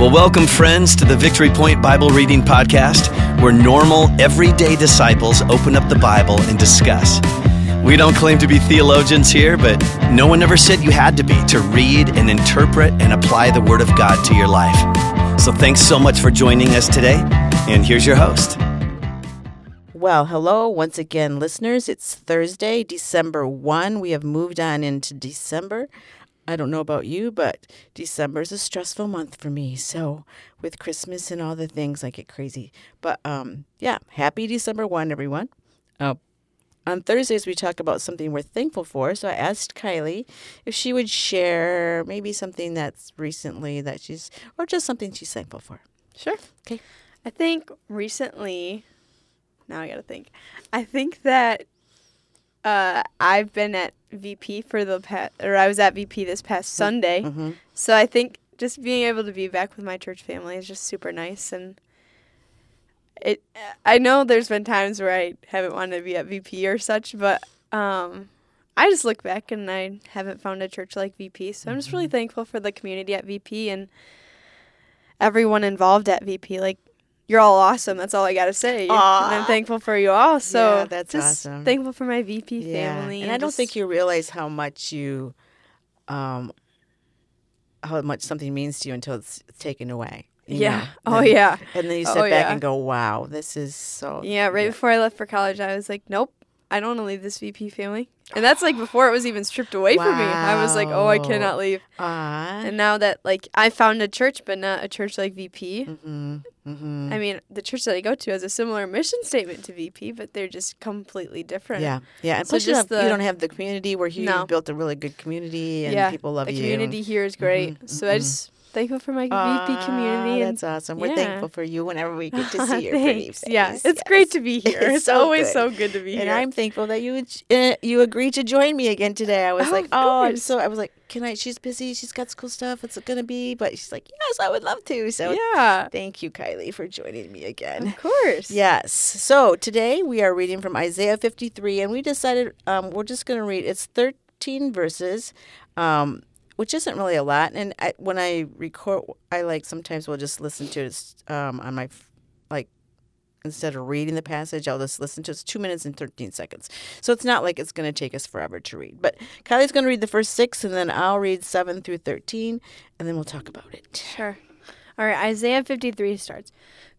Well, welcome, friends, to the Victory Point Bible Reading Podcast, where normal, everyday disciples open up the Bible and discuss. We don't claim to be theologians here, but no one ever said you had to be to read and interpret and apply the Word of God to your life. So thanks so much for joining us today, and here's your host. Well, hello once again, listeners. It's Thursday, December 1. We have moved on into December. I don't know about you, but December is a stressful month for me. So, with Christmas and all the things, I get crazy. But um, yeah, happy December 1, everyone. Uh, on Thursdays, we talk about something we're thankful for. So, I asked Kylie if she would share maybe something that's recently that she's, or just something she's thankful for. Sure. Okay. I think recently, now I gotta think. I think that uh, I've been at VP for the past, or I was at VP this past Sunday. Mm-hmm. So I think just being able to be back with my church family is just super nice. And it, I know there's been times where I haven't wanted to be at VP or such, but um, I just look back and I haven't found a church like VP. So I'm just really thankful for the community at VP and everyone involved at VP. Like, you're all awesome. That's all I got to say. And I'm thankful for you all. So Yeah, that's just awesome. Thankful for my VP family. And I don't just- think you realize how much you, um, how much something means to you until it's taken away. you Yeah. know? Oh And- yeah. And then you Oh, sit back yeah. and go, "Wow, this is so." Yeah. Right before I left for college, I was like, nope. I don't want to leave this VP family. And that's like before it was even stripped away from me. I was like, oh, I cannot leave. Ah. And now that like I found a church, but not a church like VP. Mm-hmm. Mm-hmm. I mean, the church that I go to has a similar mission statement to VP, but they're just completely different. Yeah, yeah. And So plus, you, have, you don't have the community where you No. have built a really good community and yeah. people love the you. The community here is great. Mhm, So I mhm. just thankful for my Ah, VP community and That's awesome. We're yeah. thankful for you whenever we get to see your pretty face. Yeah, it's Yes. great to be here. It's It's, so always good. so good to be here. And. I'm thankful that you uh, you agreed to join me again today. I was Oh, like, oh, I'm so. I was like, can I? She's busy. She's got school stuff. It's gonna be, but she's like, yes, I would love to. So yeah, thank you, Kylie, for joining me again. of course. Yes. So today we are reading from Isaiah 53, and we decided um, we're just going to read. It's 13 verses, um, which isn't really a lot. And I, when I record, I like sometimes will just listen to it um, on my like instead of reading the passage, I'll just listen to it. It's two minutes and 13 seconds. So it's not like it's going to take us forever to read. But Kylie's going to read the first six, and then I'll read seven through 13, and then we'll talk about it. Sure. All right, Isaiah 53 starts.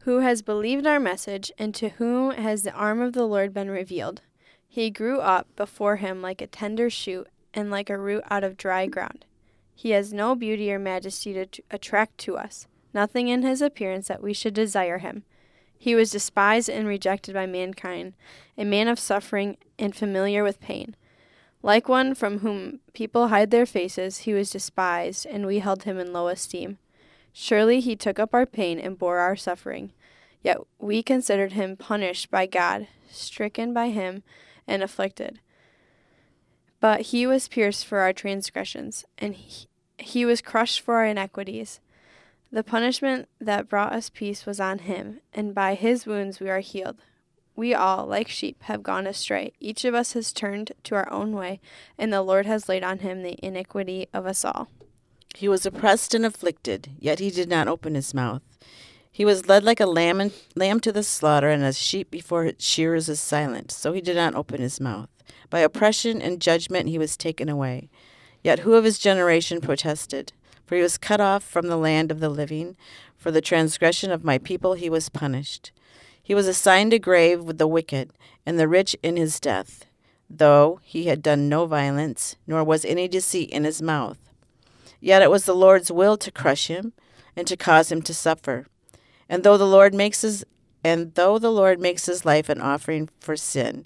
Who has believed our message, and to whom has the arm of the Lord been revealed? He grew up before him like a tender shoot, and like a root out of dry ground. He has no beauty or majesty to t- attract to us, nothing in his appearance that we should desire him. He was despised and rejected by mankind, a man of suffering and familiar with pain. Like one from whom people hide their faces, he was despised, and we held him in low esteem. Surely he took up our pain and bore our suffering. Yet we considered him punished by God, stricken by him, and afflicted. But he was pierced for our transgressions, and he, he was crushed for our iniquities. The punishment that brought us peace was on him, and by his wounds we are healed. We all, like sheep, have gone astray. Each of us has turned to our own way, and the Lord has laid on him the iniquity of us all. He was oppressed and afflicted, yet he did not open his mouth. He was led like a lamb, and, lamb to the slaughter, and as sheep before its shearers is silent, so he did not open his mouth. By oppression and judgment he was taken away. Yet who of his generation protested? For he was cut off from the land of the living. For the transgression of my people he was punished. He was assigned a grave with the wicked, and the rich in his death, though he had done no violence, nor was any deceit in his mouth. Yet it was the Lord's will to crush him and to cause him to suffer. And though the Lord makes his and though the Lord makes his life an offering for sin,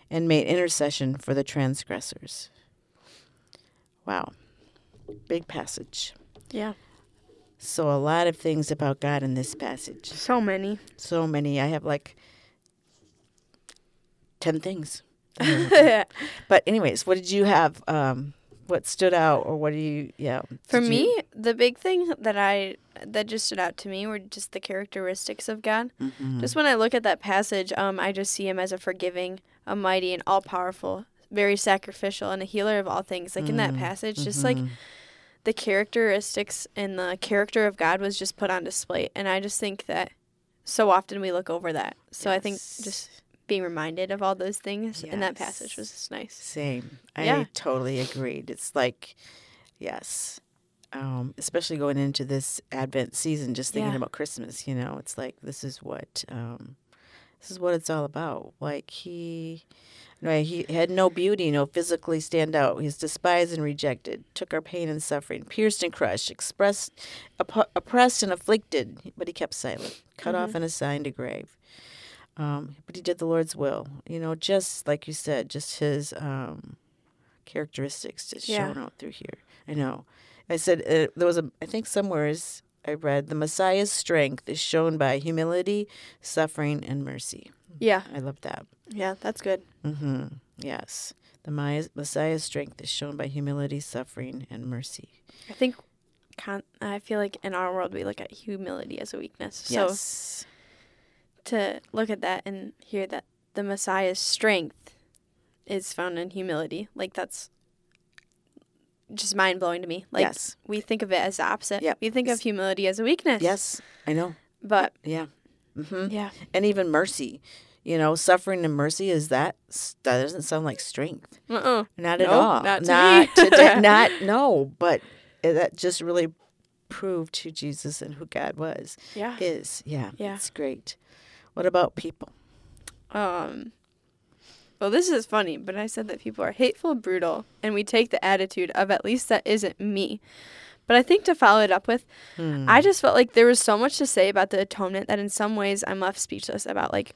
and made intercession for the transgressors. Wow. Big passage. Yeah. So a lot of things about God in this passage. So many. So many. I have like 10 things. But anyways, what did you have um what stood out or what do you yeah. For you- me, the big thing that I that just stood out to me were just the characteristics of God. Mhm. Just when I look at that passage, um, I just see him as a forgiving, a mighty, and all powerful, very sacrificial, and a healer of all things. Like in that Mm, passage, just like the characteristics and the character of God was just put on display. And I just think that so often we look over that. So I think just being reminded of all those things in that passage was just nice. Same. I Yeah. totally agreed. It's like, yes, um, especially going into this Advent season, just thinking Yeah. about Christmas. You know, it's like this is what um, this is what it's all about. Like he, no, he had no beauty, no physically stand out. He's despised and rejected. Took our pain and suffering, pierced and crushed, expressed, oppo- oppressed and afflicted. But he kept silent, cut off and assigned a grave. Um, but he did the Lord's will. You know, just like you said, just his um, characteristics just Yeah. shown out through here. I know. I said uh, there was a. I think somewhere is I read the Messiah's strength is shown by humility, suffering, and mercy. Yeah, I love that. yeah, that's good. Mm-hmm. Yes, the Messiah's, strength is shown by humility, suffering, and mercy. I think con- I feel like in our world we look at humility as a weakness. So Yes. to look at that and hear that the Messiah's strength is found in humility, like that's just mind blowing to me. Like yes. we think of it as the opposite. Yep. We think of humility as a weakness. Yes. I know. But Yeah. hmm yeah. And even mercy. You know, suffering and mercy is that that doesn't sound like strength. Uh-uh. Not at No, all. not to not today. Not no. But that just really proved who Jesus and who God was Yeah. is. Yeah. Yeah. It's great. What about people? Um well, this is funny, but I said that people are hateful, brutal, and we take the attitude of at least that isn't me. But I think to follow it up with, Hmm. I just felt like there was so much to say about the atonement that in some ways I'm left speechless about, like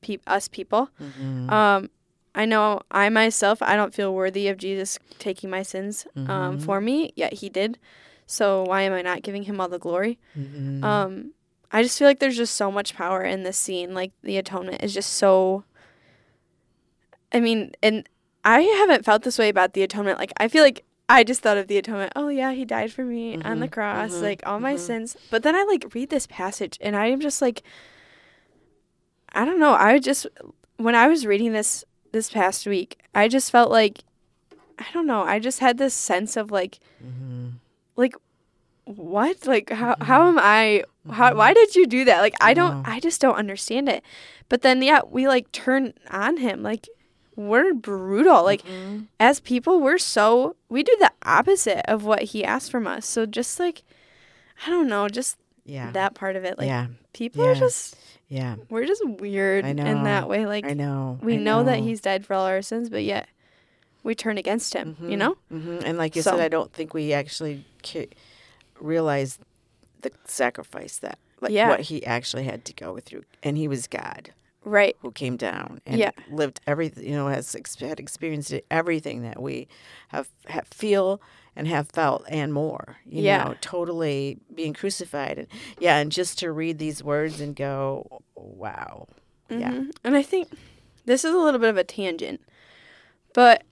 peop us people. Mhm. Um, I know I myself, I don't feel worthy of Jesus taking my sins um, Mhm. for me, yet He did. So why am I not giving Him all the glory? Mhm. Um, I just feel like there's just so much power in this scene. Like the atonement is just so. I mean, and I haven't felt this way about the atonement. Like I feel like I just thought of the atonement. Oh yeah, he died for me on the Mhm, cross, mhm, like all my mhm. sins. But then I like read this passage, and I am just like, I don't know. I just when I was reading this this past week, I just felt like, I don't know. I just had this sense of like, Mhm. like what like how how am i how why did you do that like i don't i just don't understand it but then yeah we like turn on him like we're brutal like Mhm. as people we're so we do the opposite of what he asked from us so just like i don't know just Yeah. that part of it like yeah. people are just Yeah. we're just weird I in that way like I know. we I know. that he's died for all our sins but yet we turn against him you know hmm And like you So- said, I don't think we actually ca- realize the sacrifice that, like Yeah. what he actually had to go through. And he was God right who came down and Yeah. lived everything, you know, has ex- had experienced everything that we have, have feel and have felt and more. You Yeah. know, totally being crucified. And yeah, and just to read these words and go, wow. Yeah. Mhm. And I think this is a little bit of a tangent, but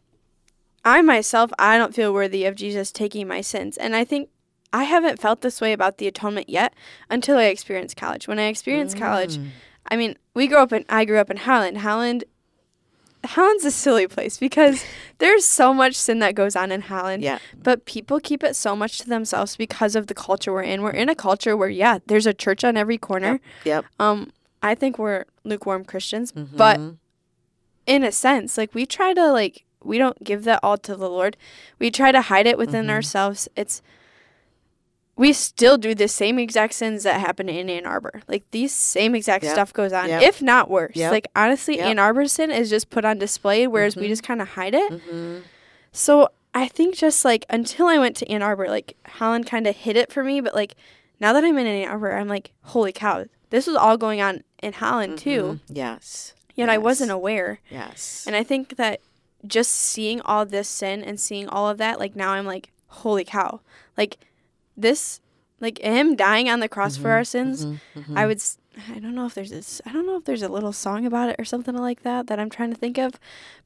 I myself, I don't feel worthy of Jesus taking my sins. And I think I haven't felt this way about the atonement yet until I experienced college. When I experienced college, Mm. I mean, we grew up in, I grew up in Holland. Holland, Holland's a silly place because there's so much sin that goes on in Holland. Yeah. But people keep it so much to themselves because of the culture we're in. We're in a culture where, yeah, there's a church on every corner. Yep. Um, I think we're lukewarm Christians, but Mhm. in a sense, like we try to like we don't give that all to the Lord. We try to hide it within Mhm. ourselves. It's we still do the same exact sins that happen in Ann Arbor. Like these same exact Yep. stuff goes on, Yep. if not worse. Yep. Like honestly. Ann Arbor sin is just put on display, whereas we Mhm. just kind of hide it. Mhm. So I think just like until I went to Ann Arbor, like Holland kind of hid it for me. But like now that I'm in Ann Arbor, I'm like, holy cow, this was all going on in Holland too. Mhm. Yes. Yet I wasn't aware. Yes. And I think that just seeing all this sin and seeing all of that, like now I'm like, holy cow. Like this like him dying on the cross for our sins. Mm-hmm. I would. s- I don't know if there's this. I don't know if there's a little song about it or something like that that I'm trying to think of,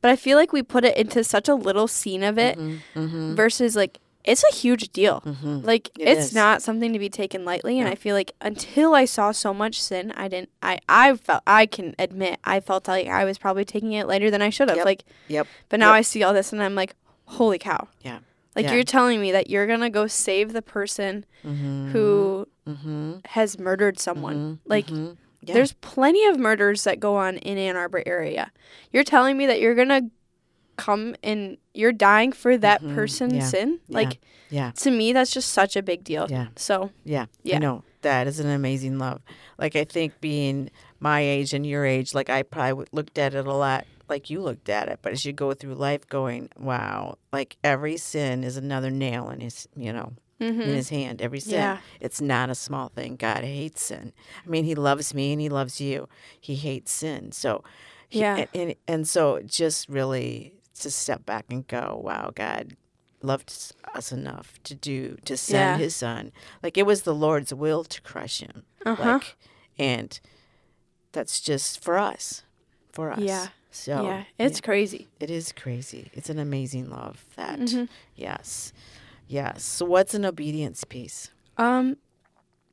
but I feel like we put it into such a little scene of it Mm-hmm. versus like it's a huge deal. Like It it's is. not something to be taken lightly, and No. I feel like until I saw so much sin, I didn't. I I felt I can admit I felt like I was probably taking it lighter than I should have. Yep. Like, Yep. but now Yep. I see all this, and I'm like, holy cow! Yeah. Like Yeah. you're telling me that you're gonna go save the person Mm-hmm. who Mm-hmm. has murdered someone. Like Mhm. Yeah. there's plenty of murders that go on in Ann Arbor area. You're telling me that you're gonna come and you're dying for that Mhm. person's Yeah. sin? Like Yeah. to me that's just such a big deal. Yeah. So Yeah. Yeah. I know. That is an amazing love. Like, I think being my age and your age, like, I probably looked at it a lot like you looked at it. But as you go through life going, wow, like every sin is another nail in his, you know, in his hand. Every sin. Yeah. It's not a small thing. God hates sin. I mean, he loves me and he loves you. He hates sin. So, he- Yeah. And, and, and so just really to step back and go, wow, God loved us enough to do to send Yeah. his son like it was the lord's will to crush him Uh-huh. like and that's just for us for us Yeah. So yeah, it's crazy. it is crazy it's an amazing love that Mhm. yes yes so what's an obedience piece Um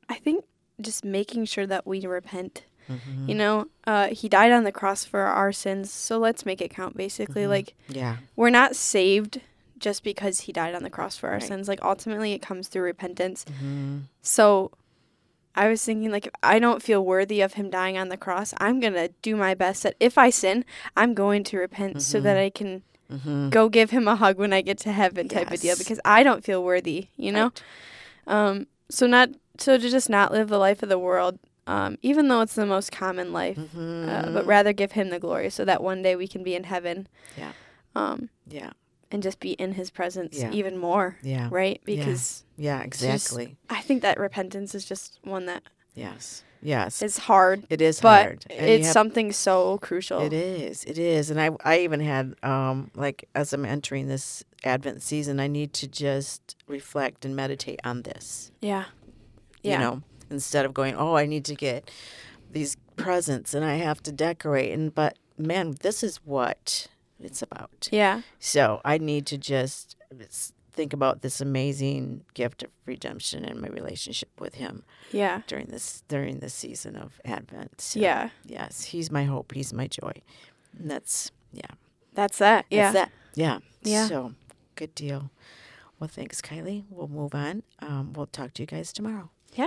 I think just making sure that we repent. Mm-hmm. You know, uh, he died on the cross for our sins, so let's make it count. Basically, Mm-hmm. like yeah we're not saved just because he died on the cross for our Right. sins. Like ultimately, it comes through repentance. mm-hmm. So I was thinking, like, if I don't feel worthy of him dying on the cross, I'm going to do my best that if I sin, I'm going to repent so that I can Mm-hmm. go give him a hug when I get to heaven type of deal because I don't feel worthy, you know? Um, so not, so to just not live the life of the world, um, even though it's the most common life, Mm-hmm. uh, but rather give him the glory so that one day we can be in heaven. Yeah. Um, yeah and just be in his presence Yeah. even more, yeah right? Because yeah just- exactly I think that repentance is just one that yes yes It's hard, it is hard And it's have- something so crucial. It is. It is. And I I even had um like as I'm entering this Advent season, I need to just reflect and meditate on this. Yeah. Yeah. You know, instead of going, "Oh, I need to get these presents and I have to decorate." And but man, this is what it's about. Yeah. So, I need to just think about this amazing gift of redemption and my relationship with him Yeah. during this during this season of Advent. So, Yeah. Yes, he's my hope. He's my joy. And that's yeah. That's that. Yeah. That's that. Yeah. Yeah. So good deal. Well, thanks, Kylie. We'll move on. Um, we'll talk to you guys tomorrow. Yeah.